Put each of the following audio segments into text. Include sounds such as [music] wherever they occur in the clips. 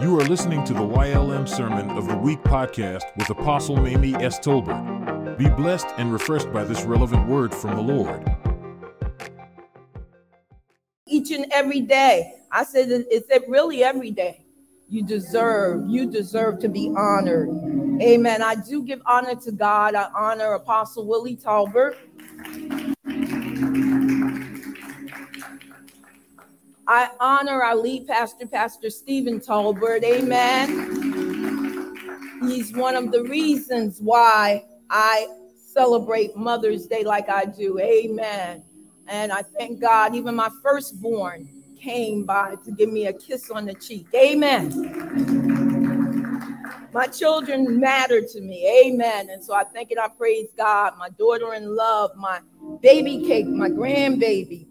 You are listening to the YLM Sermon of the Week podcast with Apostle Mamie S. Tolbert. Be blessed and refreshed by this relevant word from the Lord. Each and every day. I said, is it really every day? You deserve, you deserve to be honored. Amen. I do give honor to God. I honor Apostle Willie Tolbert. I honor our lead pastor, Pastor Stephen Tolbert. Amen. He's one of the reasons why I celebrate Mother's Day like I do. Amen. And I thank God, even my firstborn came by to give me a kiss on the cheek. Amen. My children matter to me. Amen. And so I thank and I praise God. My daughter in love, my baby cake, my grandbaby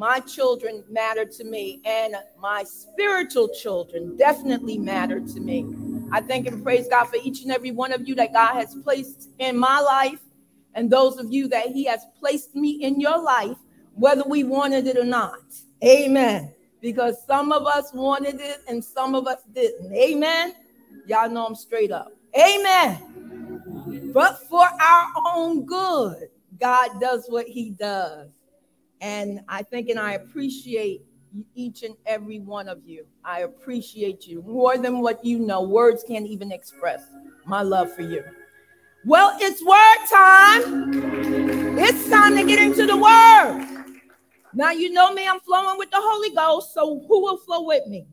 my children matter to me, and my spiritual children definitely matter to me. I thank and praise God for each and every one of you that God has placed in my life, and those of you that He has placed me in your life, whether we wanted it or not. Amen. Because some of us wanted it and some of us didn't. Amen. Y'all know I'm straight up. Amen. But for our own good, God does what He does. And I think and I appreciate each and every one of you. I appreciate you more than what you know. Words can't even express my love for you. Well, it's word time. It's time to get into the word. Now, you know me, I'm flowing with the Holy Ghost. So, who will flow with me?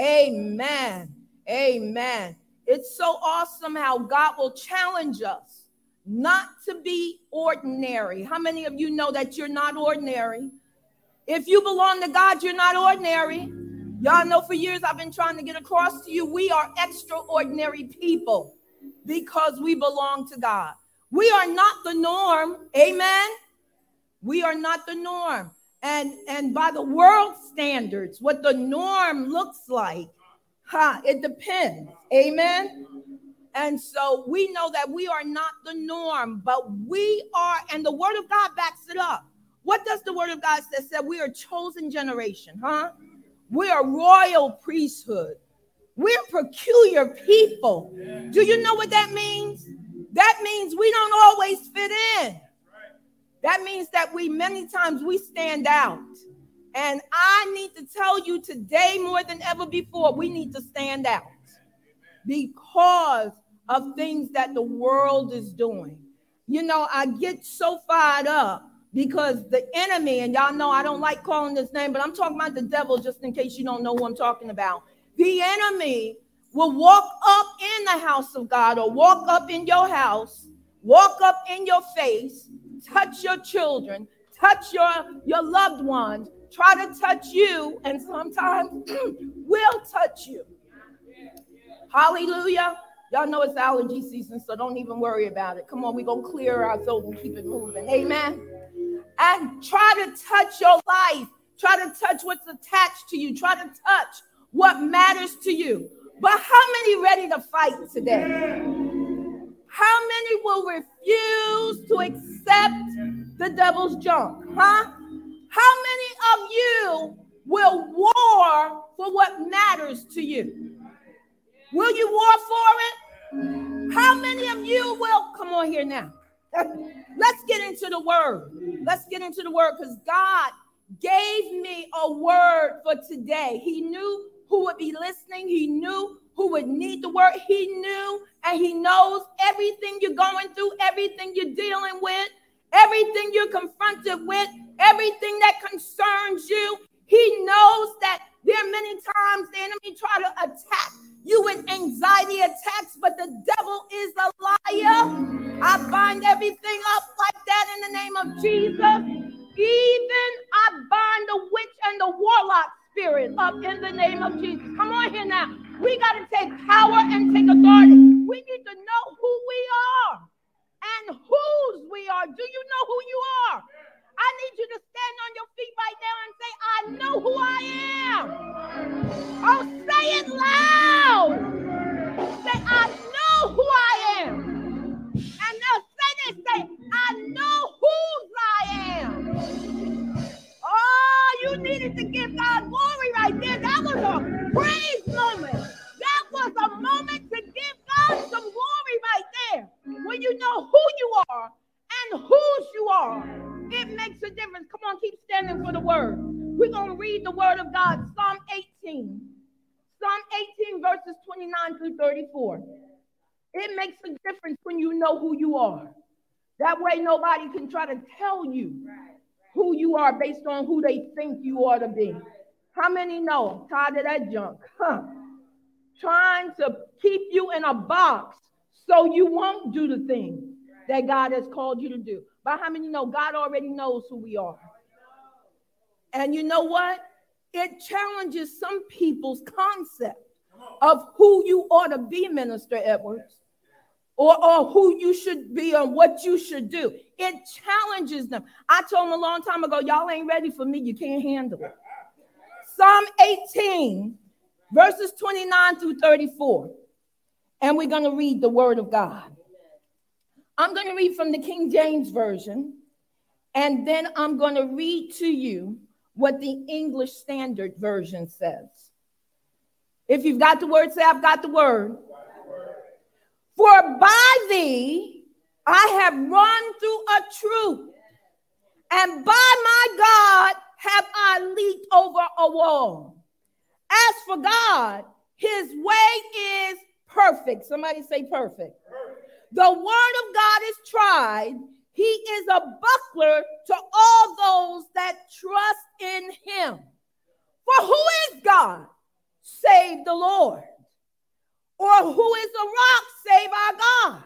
Amen. Amen. It's so awesome how God will challenge us not to be ordinary. How many of you know that you're not ordinary? If you belong to God, you're not ordinary. Y'all know for years I've been trying to get across to you we are extraordinary people because we belong to God. We are not the norm. Amen. We are not the norm. And and by the world standards, what the norm looks like, huh, it depends. Amen. And so we know that we are not the norm, but we are, and the word of God backs it up. What does the word of God say? Said we are chosen generation, huh? We are royal priesthood. We're peculiar people. Do you know what that means? That means we don't always fit in. That means that we many times we stand out. And I need to tell you today more than ever before, we need to stand out because of things that the world is doing. You know, I get so fired up because the enemy, and y'all know I don't like calling this name, but I'm talking about the devil just in case you don't know who I'm talking about. The enemy will walk up in the house of God or walk up in your house, walk up in your face, touch your children, touch your, your loved ones, try to touch you, and sometimes [clears throat] will touch you. Hallelujah. Y'all know it's allergy season, so don't even worry about it. Come on, we're going to clear our throat and keep it moving. Amen. And try to touch your life. Try to touch what's attached to you. Try to touch what matters to you. But how many ready to fight today? How many will refuse to accept the devil's junk? Huh? How many of you will war for what matters to you? Will you war on here now? Let's get into the word. Let's get into the word because God gave me a word for today. He knew who would be listening, He knew who would need the word. He knew and He knows everything you're going through, everything you're dealing with, everything you're confronted with, everything that concerns you. He knows that there are many times the enemy try to attack you with anxiety attacks, but the devil is a liar. I bind everything up like that in the name of Jesus. Even I bind the witch and the warlock spirit up in the name of Jesus. Come on here now. We got to take power and take authority. We need to know who we are and whose we are. Do you know who you are? I need you to stand on your feet right now and say, I know who I am. Oh, say it loud. Say, I know who I am. Say, I know whose I am. Oh, you needed to give God That way, nobody can try to tell you who you are based on who they think you ought to be. How many know? Tired of that junk. Huh. Trying to keep you in a box so you won't do the things that God has called you to do. But how many know God already knows who we are? And you know what? It challenges some people's concept of who you ought to be, Minister Edwards, or, or who you should be or what you should do. It challenges them. I told them a long time ago, y'all ain't ready for me. You can't handle it. [laughs] Psalm 18, verses 29 through 34. And we're going to read the word of God. I'm going to read from the King James Version, and then I'm going to read to you what the English Standard Version says. If you've got the word, say, I've got the word. For by thee I have run through a troop, and by my God have I leaped over a wall. As for God, his way is perfect. Somebody say perfect. The word of God is tried. He is a buckler to all those that trust in him. For who is God? Save the Lord. Or who is the rock? Save our God.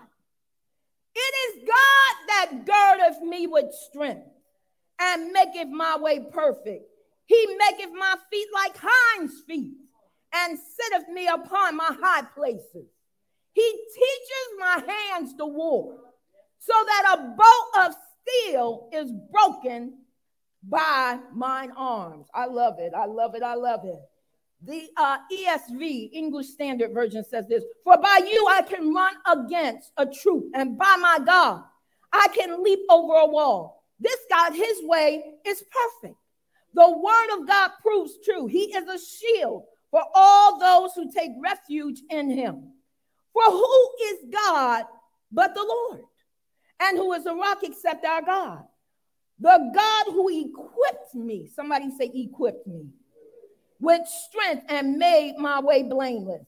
It is God that girdeth me with strength and maketh my way perfect. He maketh my feet like hinds' feet and sitteth me upon my high places. He teaches my hands to war so that a bow of steel is broken by mine arms. I love it. I love it. I love it. The uh, ESV, English Standard Version, says this For by you I can run against a troop, and by my God I can leap over a wall. This God, his way is perfect. The word of God proves true. He is a shield for all those who take refuge in him. For who is God but the Lord? And who is a rock except our God? The God who equipped me, somebody say, equipped me with strength and made my way blameless.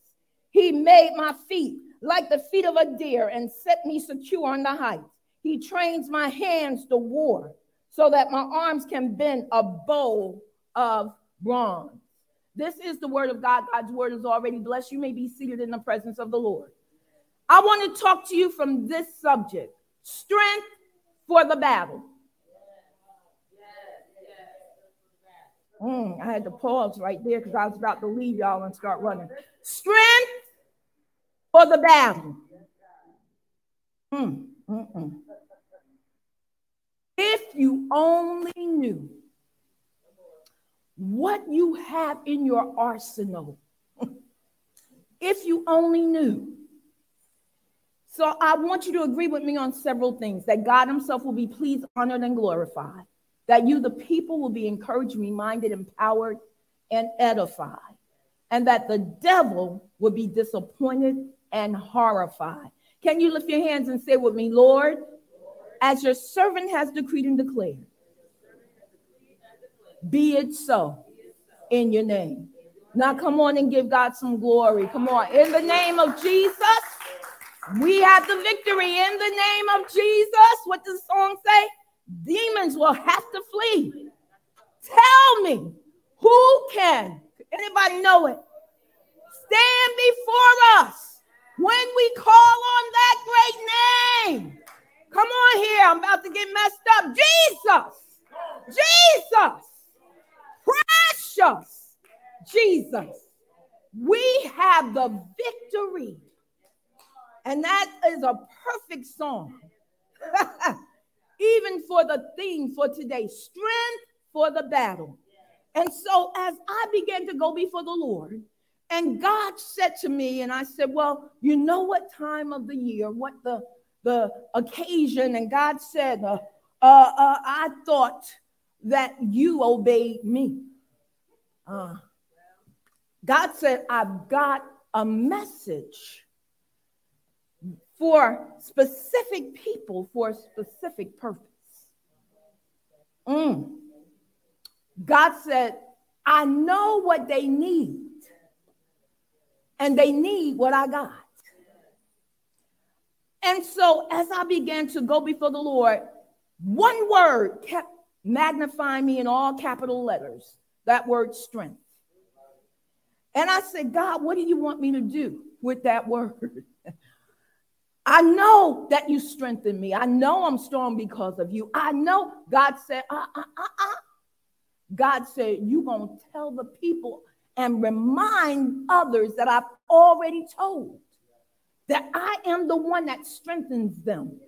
He made my feet like the feet of a deer and set me secure on the heights. He trains my hands to war so that my arms can bend a bow of bronze. This is the word of God. God's word is already blessed. You may be seated in the presence of the Lord. I want to talk to you from this subject strength for the battle. Mm, I had to pause right there because I was about to leave y'all and start running. Strength for the battle. Mm, mm, mm. If you only knew what you have in your arsenal, [laughs] if you only knew. So I want you to agree with me on several things that God Himself will be pleased, honored, and glorified that you, the people, will be encouraged, reminded, empowered, and edified, and that the devil will be disappointed and horrified. Can you lift your hands and say with me, Lord, as your servant has decreed and declared, be it so in your name. Now, come on and give God some glory. Come on. In the name of Jesus, we have the victory. In the name of Jesus, what does the song say? Demons will have to flee. Tell me who can, anybody know it, stand before us when we call on that great name? Come on here, I'm about to get messed up. Jesus, Jesus, precious Jesus. We have the victory. And that is a perfect song. [laughs] even for the theme for today strength for the battle. And so, as I began to go before the Lord, and God said to me, and I said, Well, you know what time of the year, what the, the occasion? And God said, uh, uh, uh, I thought that you obeyed me. Uh, God said, I've got a message for specific people for a specific purpose. Mm. God said, I know what they need, and they need what I got. And so, as I began to go before the Lord, one word kept magnifying me in all capital letters that word strength. And I said, God, what do you want me to do with that word? I know that you strengthen me. I know I'm strong because of you. I know God said, uh, uh, uh, uh. God said, You're going to tell the people and remind others that I've already told that I am the one that strengthens them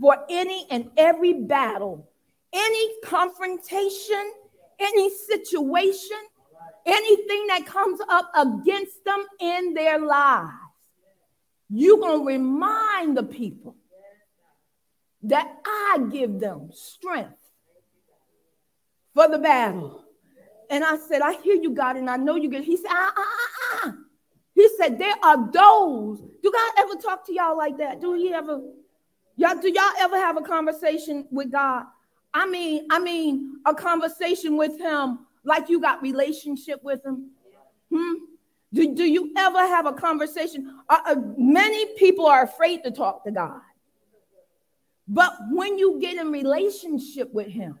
for any and every battle, any confrontation, any situation, anything that comes up against them in their lives. You're going to remind the people that I give them strength for the battle. And I said, I hear you, God, and I know you get. He said, ah, ah, ah, ah. He said, there are those. Do God ever talk to y'all like that? Do he ever? Y'all, do y'all ever have a conversation with God? I mean, I mean, a conversation with him like you got relationship with him. Hmm? Do, do you ever have a conversation? Uh, uh, many people are afraid to talk to God. But when you get in relationship with him,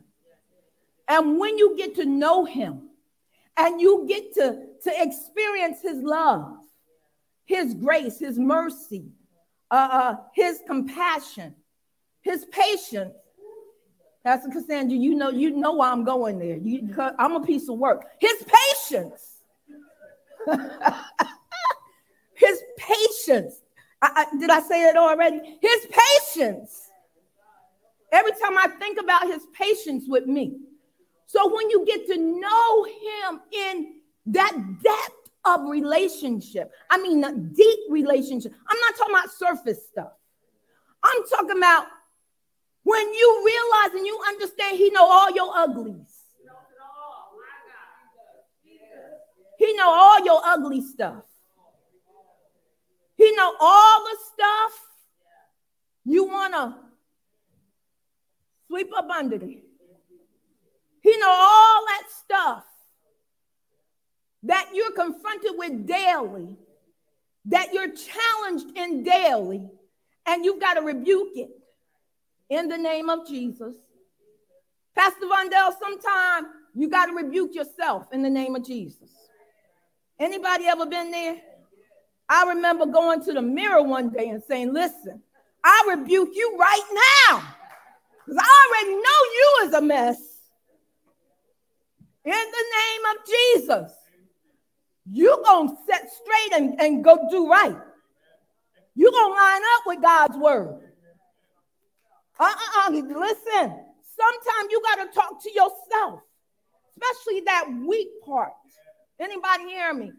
and when you get to know him, and you get to, to experience his love, his grace, his mercy, uh, uh, his compassion, his patience. Pastor Cassandra, you know, you know why I'm going there. You, I'm a piece of work. His patience [laughs] His patience. I, I, did I say it already? His patience. Every time I think about his patience with me. So when you get to know him in that depth of relationship, I mean, a deep relationship, I'm not talking about surface stuff. I'm talking about when you realize and you understand he know all your uglies. He know all your ugly stuff. He know all the stuff you want to sweep up under it. He know all that stuff that you're confronted with daily, that you're challenged in daily, and you've got to rebuke it in the name of Jesus. Pastor Vondell, sometimes you got to rebuke yourself in the name of Jesus. Anybody ever been there? I remember going to the mirror one day and saying, Listen, I rebuke you right now. Because I already know you is a mess. In the name of Jesus, you're going to set straight and, and go do right. You're going to line up with God's word. Uh-uh, listen, sometimes you got to talk to yourself, especially that weak part. Anybody hear me?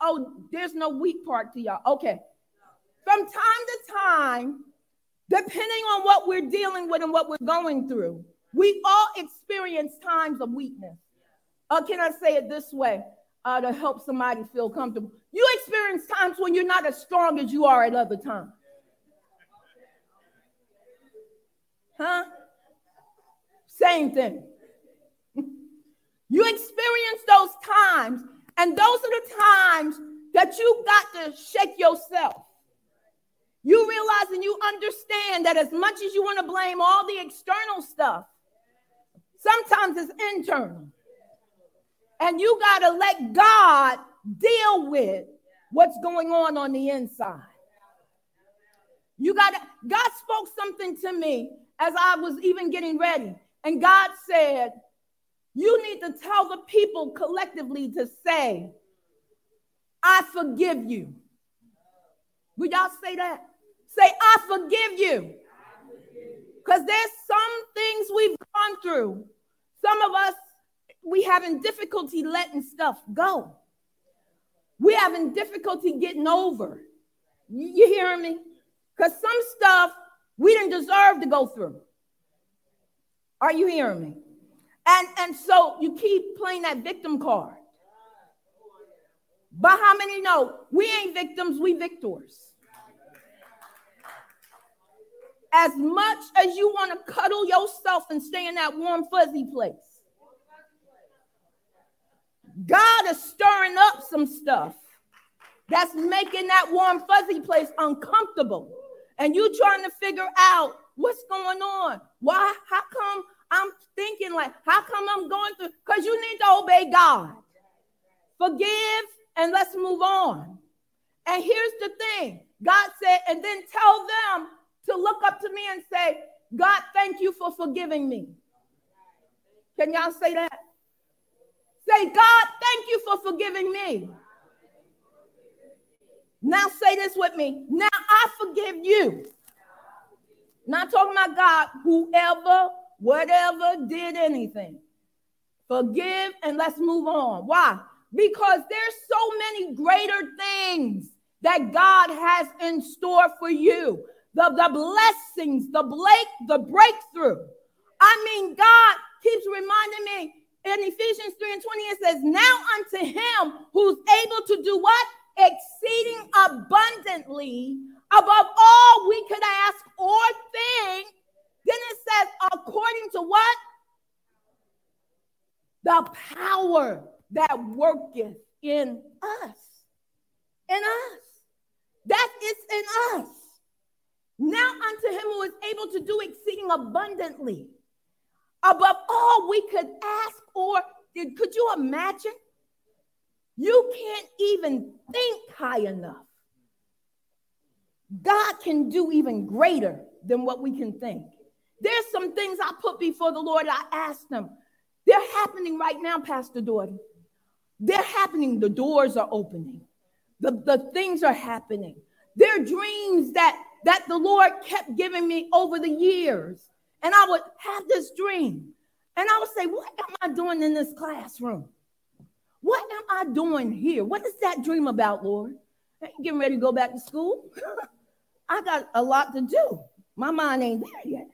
Oh, there's no weak part to y'all. Okay. From time to time, depending on what we're dealing with and what we're going through, we all experience times of weakness. Uh, can I say it this way uh, to help somebody feel comfortable? You experience times when you're not as strong as you are at other times. Huh? Same thing. You experience those times, and those are the times that you got to shake yourself. You realize and you understand that as much as you want to blame all the external stuff, sometimes it's internal. And you got to let God deal with what's going on on the inside. You got to, God spoke something to me as I was even getting ready. And God said, you need to tell the people collectively to say, I forgive you. Would y'all say that? Say, I forgive you. Because there's some things we've gone through. Some of us, we having difficulty letting stuff go. We having difficulty getting over. You hearing me? Because some stuff we didn't deserve to go through. Are you hearing me? And, and so you keep playing that victim card. But how many know we ain't victims, we victors? As much as you want to cuddle yourself and stay in that warm, fuzzy place, God is stirring up some stuff that's making that warm, fuzzy place uncomfortable. And you trying to figure out what's going on. Why? How come I'm thinking like, how come I'm going through? Because you need to obey God. Forgive and let's move on. And here's the thing God said, and then tell them to look up to me and say, God, thank you for forgiving me. Can y'all say that? Say, God, thank you for forgiving me. Now say this with me. Now I forgive you. Not talking about God, whoever, whatever did anything. Forgive and let's move on. Why? Because there's so many greater things that God has in store for you. The, the blessings, the break, the breakthrough. I mean, God keeps reminding me in Ephesians 3 and 20, it says, Now unto him who's able to do what? Exceeding abundantly above all we could ask or think. Then it says, according to what? The power that worketh in us. In us. That is in us. Now unto him who is able to do exceeding abundantly above all we could ask or. Could you imagine? You can't even think high enough. God can do even greater than what we can think. There's some things I put before the Lord. I asked him. They're happening right now, Pastor Dorothy. They're happening. The doors are opening. The, the things are happening. They're dreams that, that the Lord kept giving me over the years. And I would have this dream. And I would say, What am I doing in this classroom? What am I doing here? What is that dream about, Lord? You getting ready to go back to school? [laughs] I got a lot to do. My mind ain't there yet.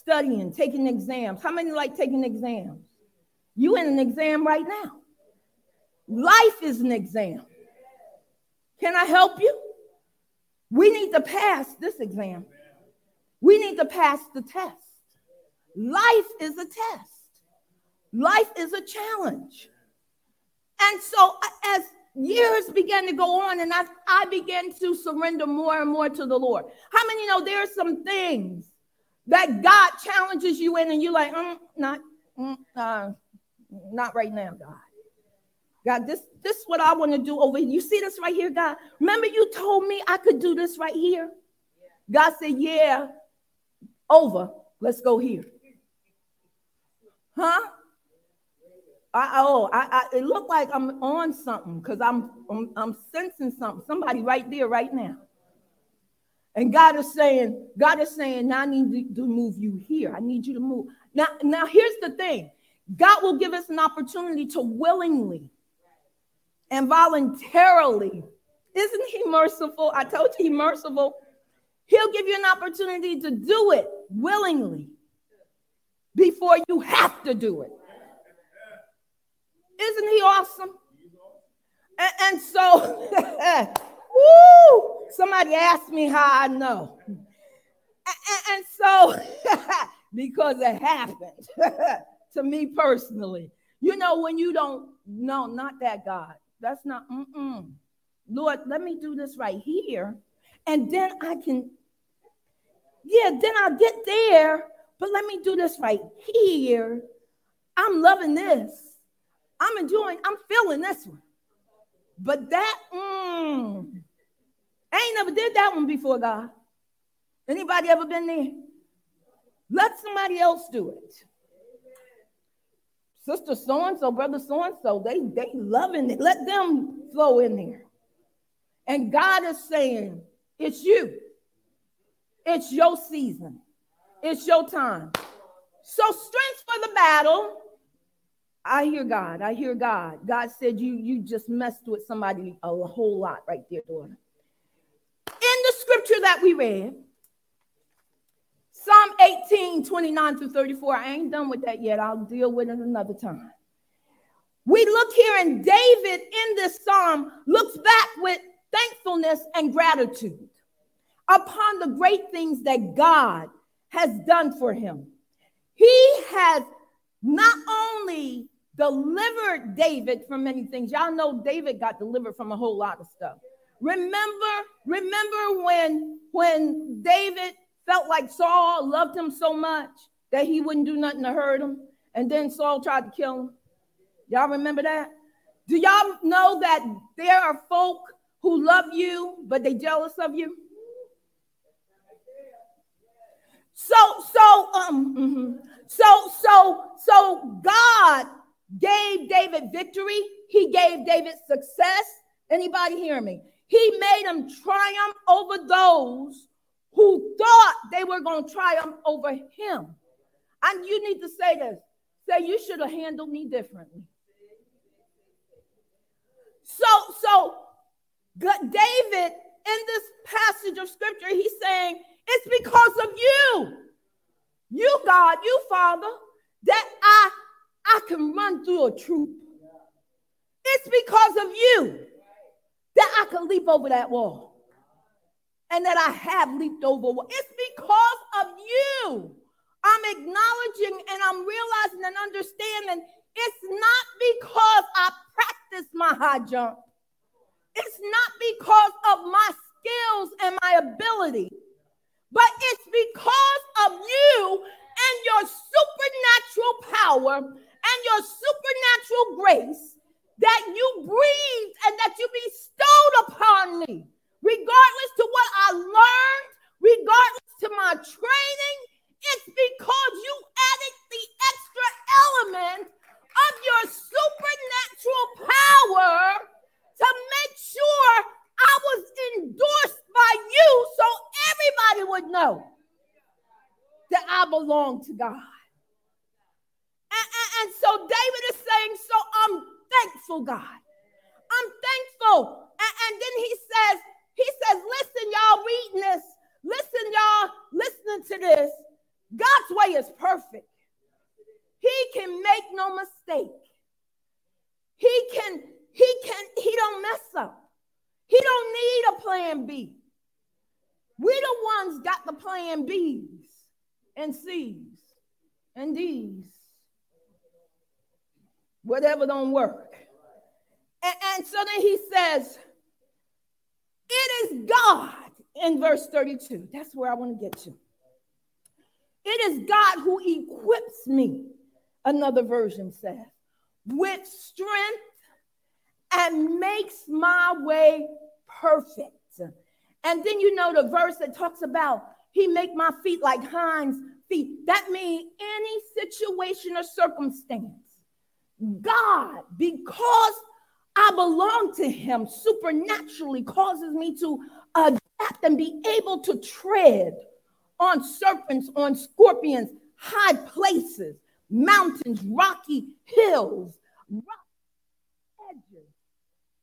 Studying, taking exams. How many like taking exams? You in an exam right now. Life is an exam. Can I help you? We need to pass this exam. We need to pass the test. Life is a test. Life is a challenge. And so as years began to go on and I, I began to surrender more and more to the Lord. How many know there are some things that God challenges you in and you're like, mm, not, mm, uh, not right now, God. God, this, this is what I want to do over here. You see this right here, God? Remember you told me I could do this right here? God said, yeah, over. Let's go here. Huh? I, oh, I, I, it looked like I'm on something because I'm, I'm, I'm sensing something. Somebody right there, right now. And God is saying, God is saying, now I need to move you here. I need you to move. Now, now here's the thing. God will give us an opportunity to willingly and voluntarily. Isn't he merciful? I told you he merciful. He'll give you an opportunity to do it willingly before you have to do it. Isn't he awesome? And, and so, [laughs] woo, somebody asked me how I know. And, and so, [laughs] because it happened [laughs] to me personally. You know, when you don't, no, not that God. That's not, mm-mm. Lord, let me do this right here. And then I can, yeah, then I'll get there. But let me do this right here. I'm loving this. I'm enjoying, I'm feeling this one. But that, mm, I ain't never did that one before, God. Anybody ever been there? Let somebody else do it. Sister so and so, brother so and so, they they loving it. Let them flow in there. And God is saying, it's you. It's your season. It's your time. So strength for the battle I hear God. I hear God. God said you you just messed with somebody a whole lot right there, daughter. That we read, Psalm 18, 29 through 34. I ain't done with that yet. I'll deal with it another time. We look here, and David in this psalm looks back with thankfulness and gratitude upon the great things that God has done for him. He has not only delivered David from many things. Y'all know David got delivered from a whole lot of stuff. Remember, remember when when David felt like Saul loved him so much that he wouldn't do nothing to hurt him, and then Saul tried to kill him. Y'all remember that? Do y'all know that there are folk who love you, but they jealous of you? So, so, um, mm-hmm. so, so, so God gave David victory. He gave David success. Anybody hear me? He made him triumph over those who thought they were going to triumph over him. And you need to say this. Say, you should have handled me differently. So, so David in this passage of scripture, he's saying, it's because of you. You, God, you, Father, that I I can run through a troop. It's because of you that I can leap over that wall. And that I have leaped over. It's because of you. I'm acknowledging and I'm realizing and understanding it's not because I practice my high jump. It's not because of my skills and my ability, but it's because of you and your supernatural power and your supernatural grace that you breathed and that you bestowed upon me, regardless to what I learned, regardless to my training. It's because you added the extra element of your supernatural power to make sure I was endorsed by you so everybody would know that I belong to God. And, and, and, so David is saying, So I'm thankful, God. I'm thankful. And, and then he says, He says, Listen, y'all reading this. Listen, y'all, listening to this. God's way is perfect. He can make no mistake. He can, he can, he don't mess up. He don't need a plan B. We the ones got the plan B's and C's and D's. Whatever don't work. And, and so then he says, It is God in verse 32. That's where I want to get to. It is God who equips me, another version says, with strength and makes my way perfect. And then you know the verse that talks about he make my feet like hinds feet. That means any situation or circumstance. God, because I belong to him, supernaturally causes me to adapt and be able to tread on serpents, on scorpions, high places, mountains, rocky hills, rock edges.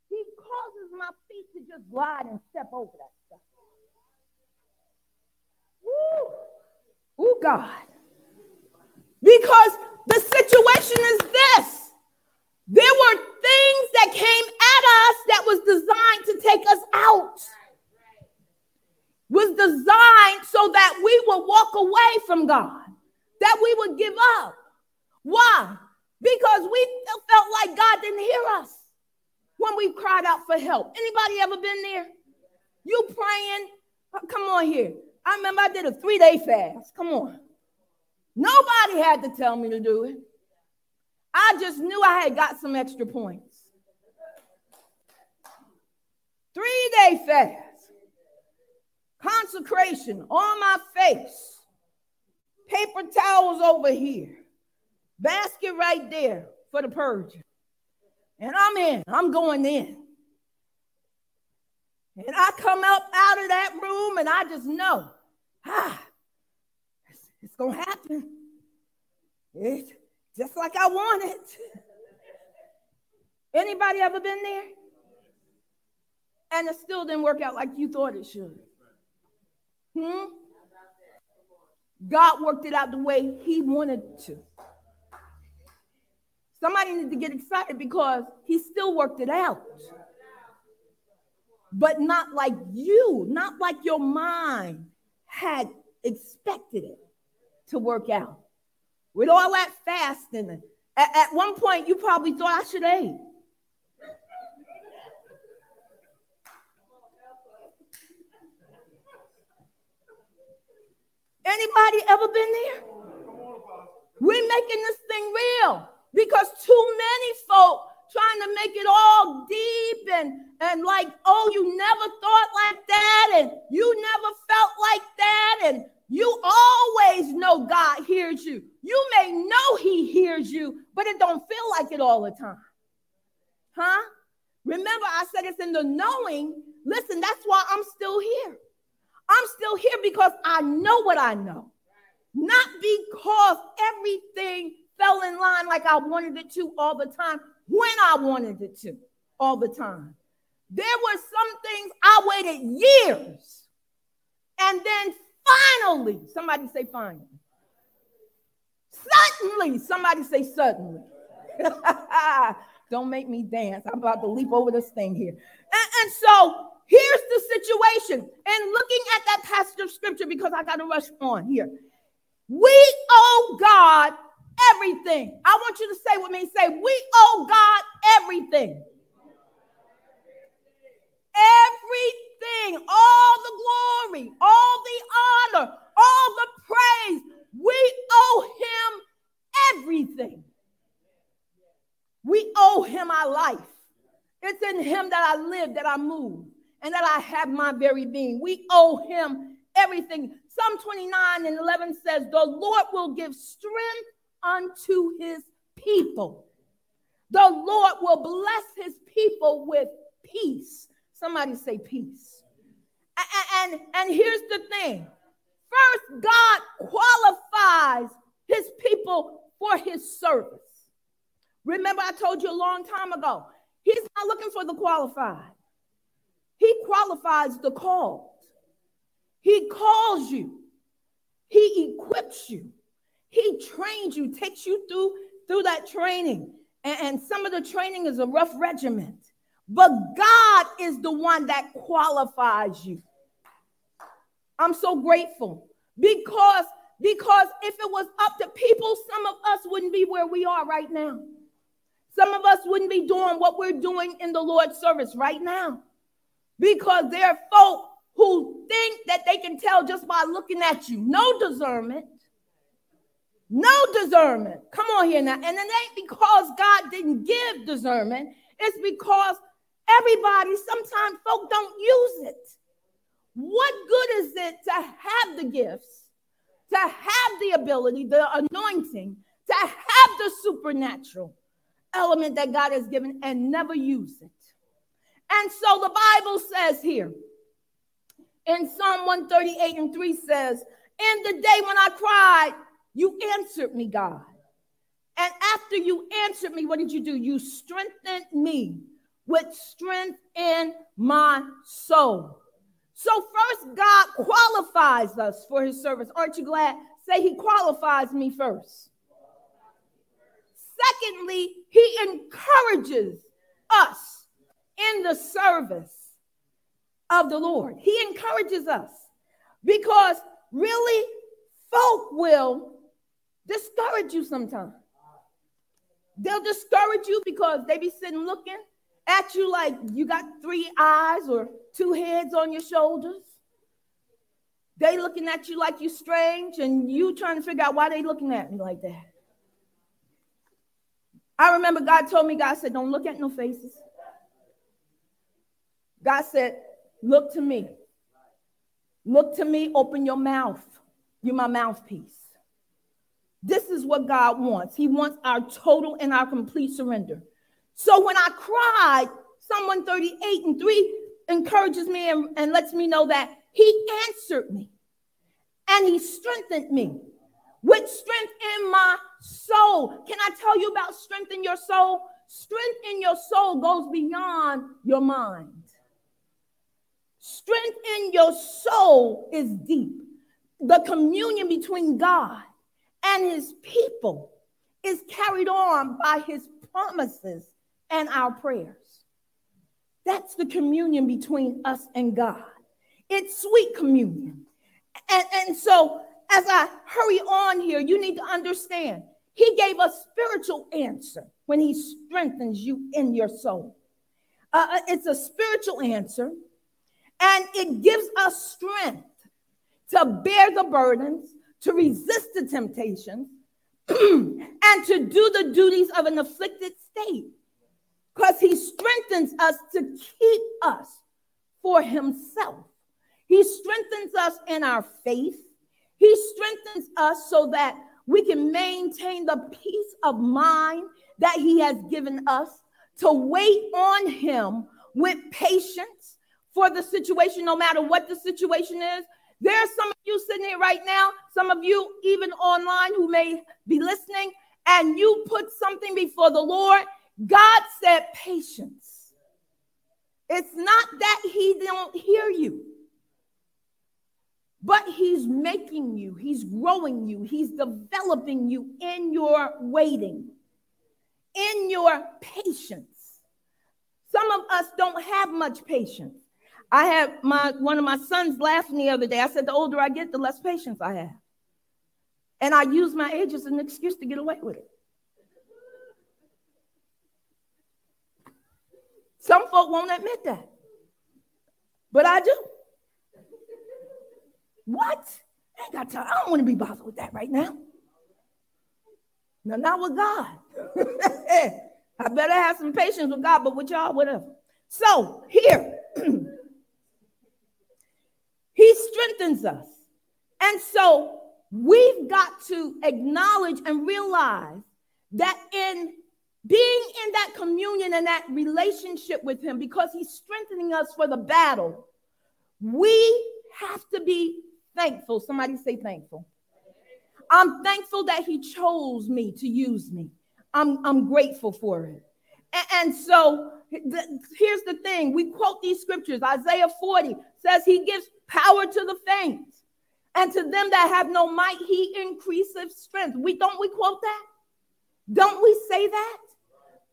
He causes my feet to just glide and step over that stuff. Woo! Ooh, God. Because the situation is this. There were things that came at us that was designed to take us out. Was designed so that we would walk away from God, that we would give up. Why? Because we felt like God didn't hear us when we cried out for help. Anybody ever been there? You praying? Come on here. I remember I did a three day fast. Come on. Nobody had to tell me to do it. I just knew I had got some extra points. Three day fast, consecration on my face, paper towels over here, basket right there for the purge. And I'm in, I'm going in. And I come up out of that room and I just know, ah, it's, it's to happen. It's just like I want it. Anybody ever been there? And it still didn't work out like you thought it should. Hmm? God worked it out the way He wanted to. Somebody needs to get excited because He still worked it out but not like you, not like your mind had expected it to work out. With all that fasting At, at one point, you probably thought I should age. Anybody ever been there? We're making this thing real because too many folk trying to make it all deep and, and like, oh, you never thought like that, and you never felt like that, and you always know God hears you. You may know He hears you, but it don't feel like it all the time. Huh? Remember, I said it's in the knowing. Listen, that's why I'm still here. I'm still here because I know what I know, not because everything fell in line like I wanted it to all the time when I wanted it to all the time. There were some things I waited years. And then finally, somebody say finally. Suddenly, somebody say suddenly. [laughs] Don't make me dance. I'm about to leap over this thing here. And, and so here's the situation. And looking at that passage of scripture, because I got to rush on here. We owe God everything. I want you to say with me say, We owe God everything. Everything, all the glory, all the honor, all the praise. We owe Him everything. We owe Him our life. It's in Him that I live, that I move, and that I have my very being. We owe Him everything. Psalm 29 and 11 says, The Lord will give strength unto his people. The Lord will bless his people with peace. Somebody say peace. And, and, and here's the thing first, God qualifies his people for his service. Remember, I told you a long time ago, he's not looking for the qualified, he qualifies the called. He calls you, he equips you, he trains you, takes you through through that training. And, and some of the training is a rough regiment. But God is the one that qualifies you. I'm so grateful because because if it was up to people, some of us wouldn't be where we are right now. Some of us wouldn't be doing what we're doing in the Lord's service right now because there are folk who think that they can tell just by looking at you. No discernment. No discernment. Come on here now. And it ain't because God didn't give discernment, it's because everybody, sometimes folk don't use it. What good is it to have the gifts, to have the ability, the anointing, to have the supernatural element that God has given and never use it? And so the Bible says here in Psalm 138 and 3 says, In the day when I cried, you answered me, God. And after you answered me, what did you do? You strengthened me with strength in my soul. So, first, God qualifies us for his service. Aren't you glad? Say, He qualifies me first. Secondly, He encourages us in the service of the Lord. He encourages us because really, folk will discourage you sometimes. They'll discourage you because they be sitting looking at you like you got three eyes or two heads on your shoulders. They looking at you like you strange, and you trying to figure out why they looking at me like that. I remember God told me, God said, Don't look at no faces. God said, Look to me. Look to me, open your mouth. You're my mouthpiece. This is what God wants. He wants our total and our complete surrender. So when I cried, Psalm 138 and 3 encourages me and, and lets me know that He answered me and He strengthened me with strength in my soul. Can I tell you about strength in your soul? Strength in your soul goes beyond your mind. Strength in your soul is deep. The communion between God and his people is carried on by his promises and our prayers. That's the communion between us and God. It's sweet communion. And, and so, as I hurry on here, you need to understand He gave a spiritual answer when he strengthens you in your soul. Uh, uh, it's a spiritual answer, and it gives us strength to bear the burdens, to resist the temptations, [clears throat] and to do the duties of an afflicted state. Because he strengthens us to keep us for himself. He strengthens us in our faith. He strengthens us so that we can maintain the peace of mind that He has given us to wait on Him with patience for the situation, no matter what the situation is. There are some of you sitting here right now, some of you even online who may be listening, and you put something before the Lord. God said patience. It's not that He don't hear you. But he's making you, he's growing you, he's developing you in your waiting, in your patience. Some of us don't have much patience. I had my one of my sons laughing the other day. I said, the older I get, the less patience I have. And I use my age as an excuse to get away with it. Some folk won't admit that. But I do. What? I ain't got time. I don't want to be bothered with that right now. No, not with God. [laughs] I better have some patience with God, but with y'all, whatever. So here, [clears throat] He strengthens us. And so we've got to acknowledge and realize that in being in that communion and that relationship with Him, because He's strengthening us for the battle, we have to be thankful. Somebody say thankful. I'm thankful that he chose me to use me. I'm, I'm grateful for it. And, and so the, here's the thing we quote these scriptures. Isaiah 40 says he gives power to the faint, and to them that have no might, he increases strength. We don't we quote that? Don't we say that?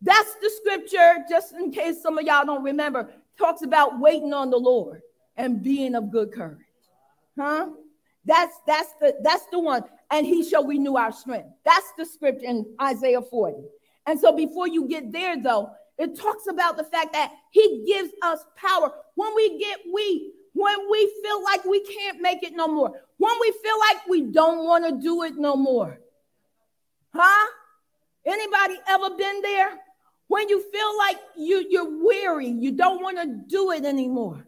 That's the scripture, just in case some of y'all don't remember, talks about waiting on the Lord and being of good courage. Huh? That's that's the that's the one. And he shall renew our strength. That's the scripture in Isaiah 40. And so before you get there, though, it talks about the fact that he gives us power when we get weak, when we feel like we can't make it no more, when we feel like we don't want to do it no more. Huh? Anybody ever been there? When you feel like you, you're weary, you don't want to do it anymore.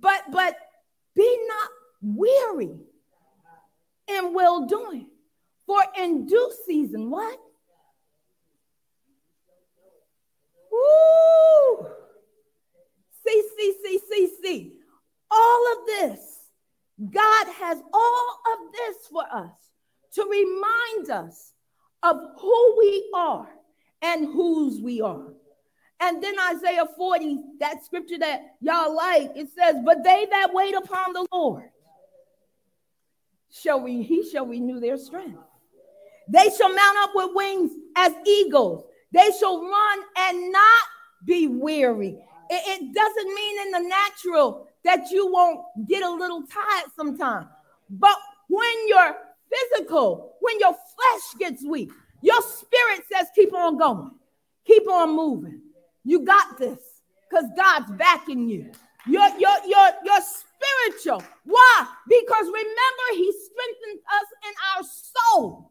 But but be not weary in well doing. For in due season, what? Woo! See, see, see, see, see. All of this, God has all of this for us to remind us of who we are and whose we are. And then Isaiah 40, that scripture that y'all like, it says, But they that wait upon the Lord shall we, he shall renew their strength. They shall mount up with wings as eagles. They shall run and not be weary. It, it doesn't mean in the natural that you won't get a little tired sometimes. But when you're physical, when your flesh gets weak, your spirit says, keep on going, keep on moving. You got this because God's backing you. Your, your, your, your spiritual. Why? Because remember, He strengthened us in our soul.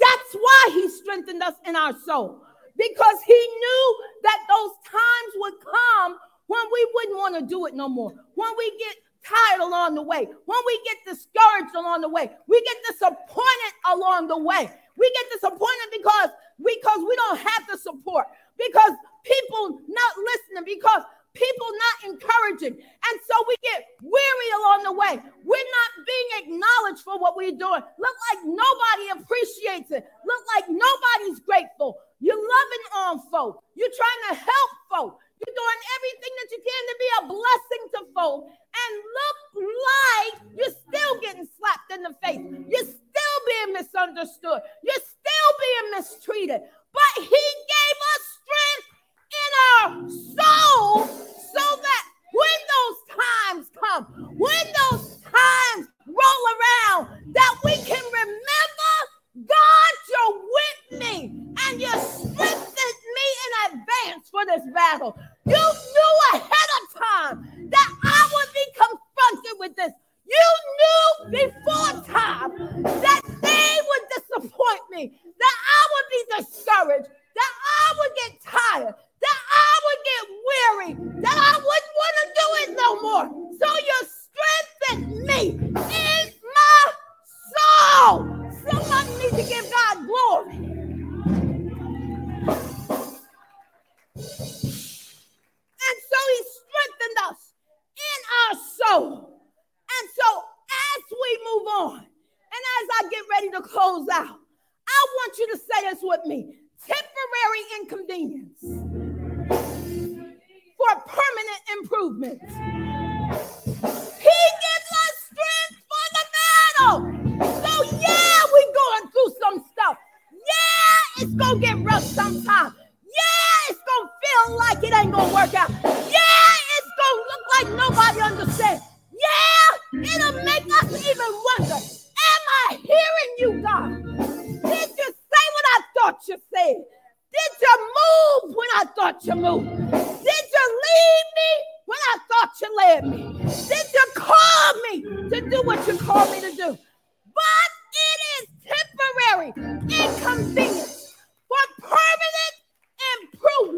That's why He strengthened us in our soul. Because He knew that those times would come when we wouldn't want to do it no more. When we get tired along the way, when we get discouraged along the way, we get disappointed along the way. We get disappointed because because we don't have the support, because people not listening, because people not encouraging. And so we get weary along the way. We're not being acknowledged for what we're doing. Look like nobody appreciates it. Look like nobody's grateful. You're loving on folk. You're trying to help folk. You're doing everything that you can to be a blessing to folk and look like you're still getting slapped in the face. You're still being misunderstood. You're still being mistreated. But he gave us strength in our soul so that when those times come, when those times roll around, that we can remember God, you're with me and you strengthened me in advance for this battle. You knew ahead of time that with this. You knew before time that they would disappoint me, that I would be discouraged, that I would get tired, that I would get weary,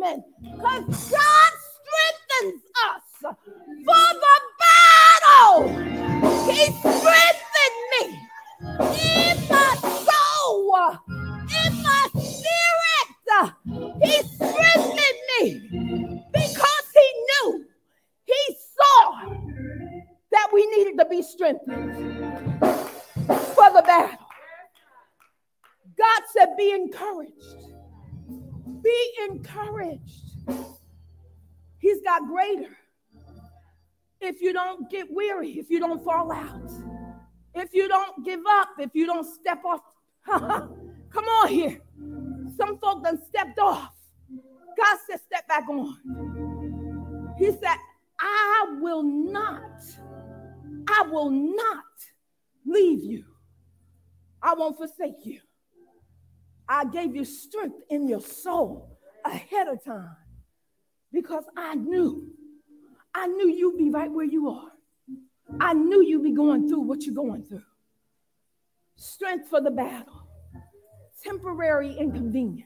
improvement because get weary, if you don't fall out, if you don't give up, if you don't step off. [laughs] Come on here. Some folk done stepped off. God said, Step back on. He said, I will not, I will not leave you. I won't forsake you. I gave you strength in your soul ahead of time because I knew, I knew you'd be right where you are. I knew you'd be going through what you're going through. Strength for the battle, temporary inconvenience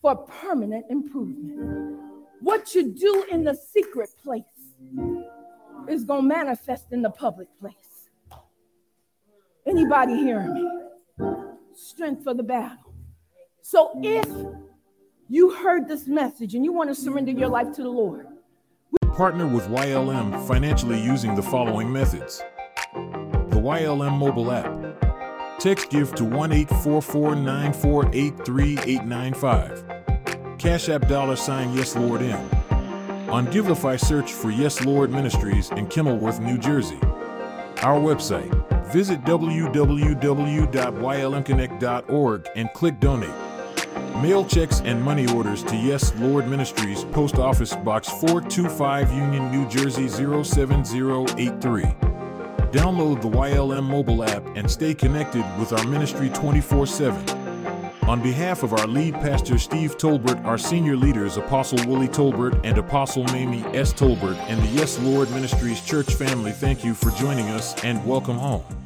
for permanent improvement. What you do in the secret place is going to manifest in the public place. Anybody hearing me? Strength for the battle. So if you heard this message and you want to surrender your life to the Lord, Partner with YLM financially using the following methods the YLM mobile app. Text give to 1 844 948 3895. Cash App dollar sign Yes Lord M. On Givelify, search for Yes Lord Ministries in Kenilworth, New Jersey. Our website. Visit www.ylmconnect.org and click Donate. Mail checks and money orders to Yes Lord Ministries, Post Office Box 425, Union, New Jersey 07083. Download the YLM mobile app and stay connected with our ministry 24 7. On behalf of our lead pastor Steve Tolbert, our senior leaders Apostle Willie Tolbert and Apostle Mamie S. Tolbert, and the Yes Lord Ministries church family, thank you for joining us and welcome home.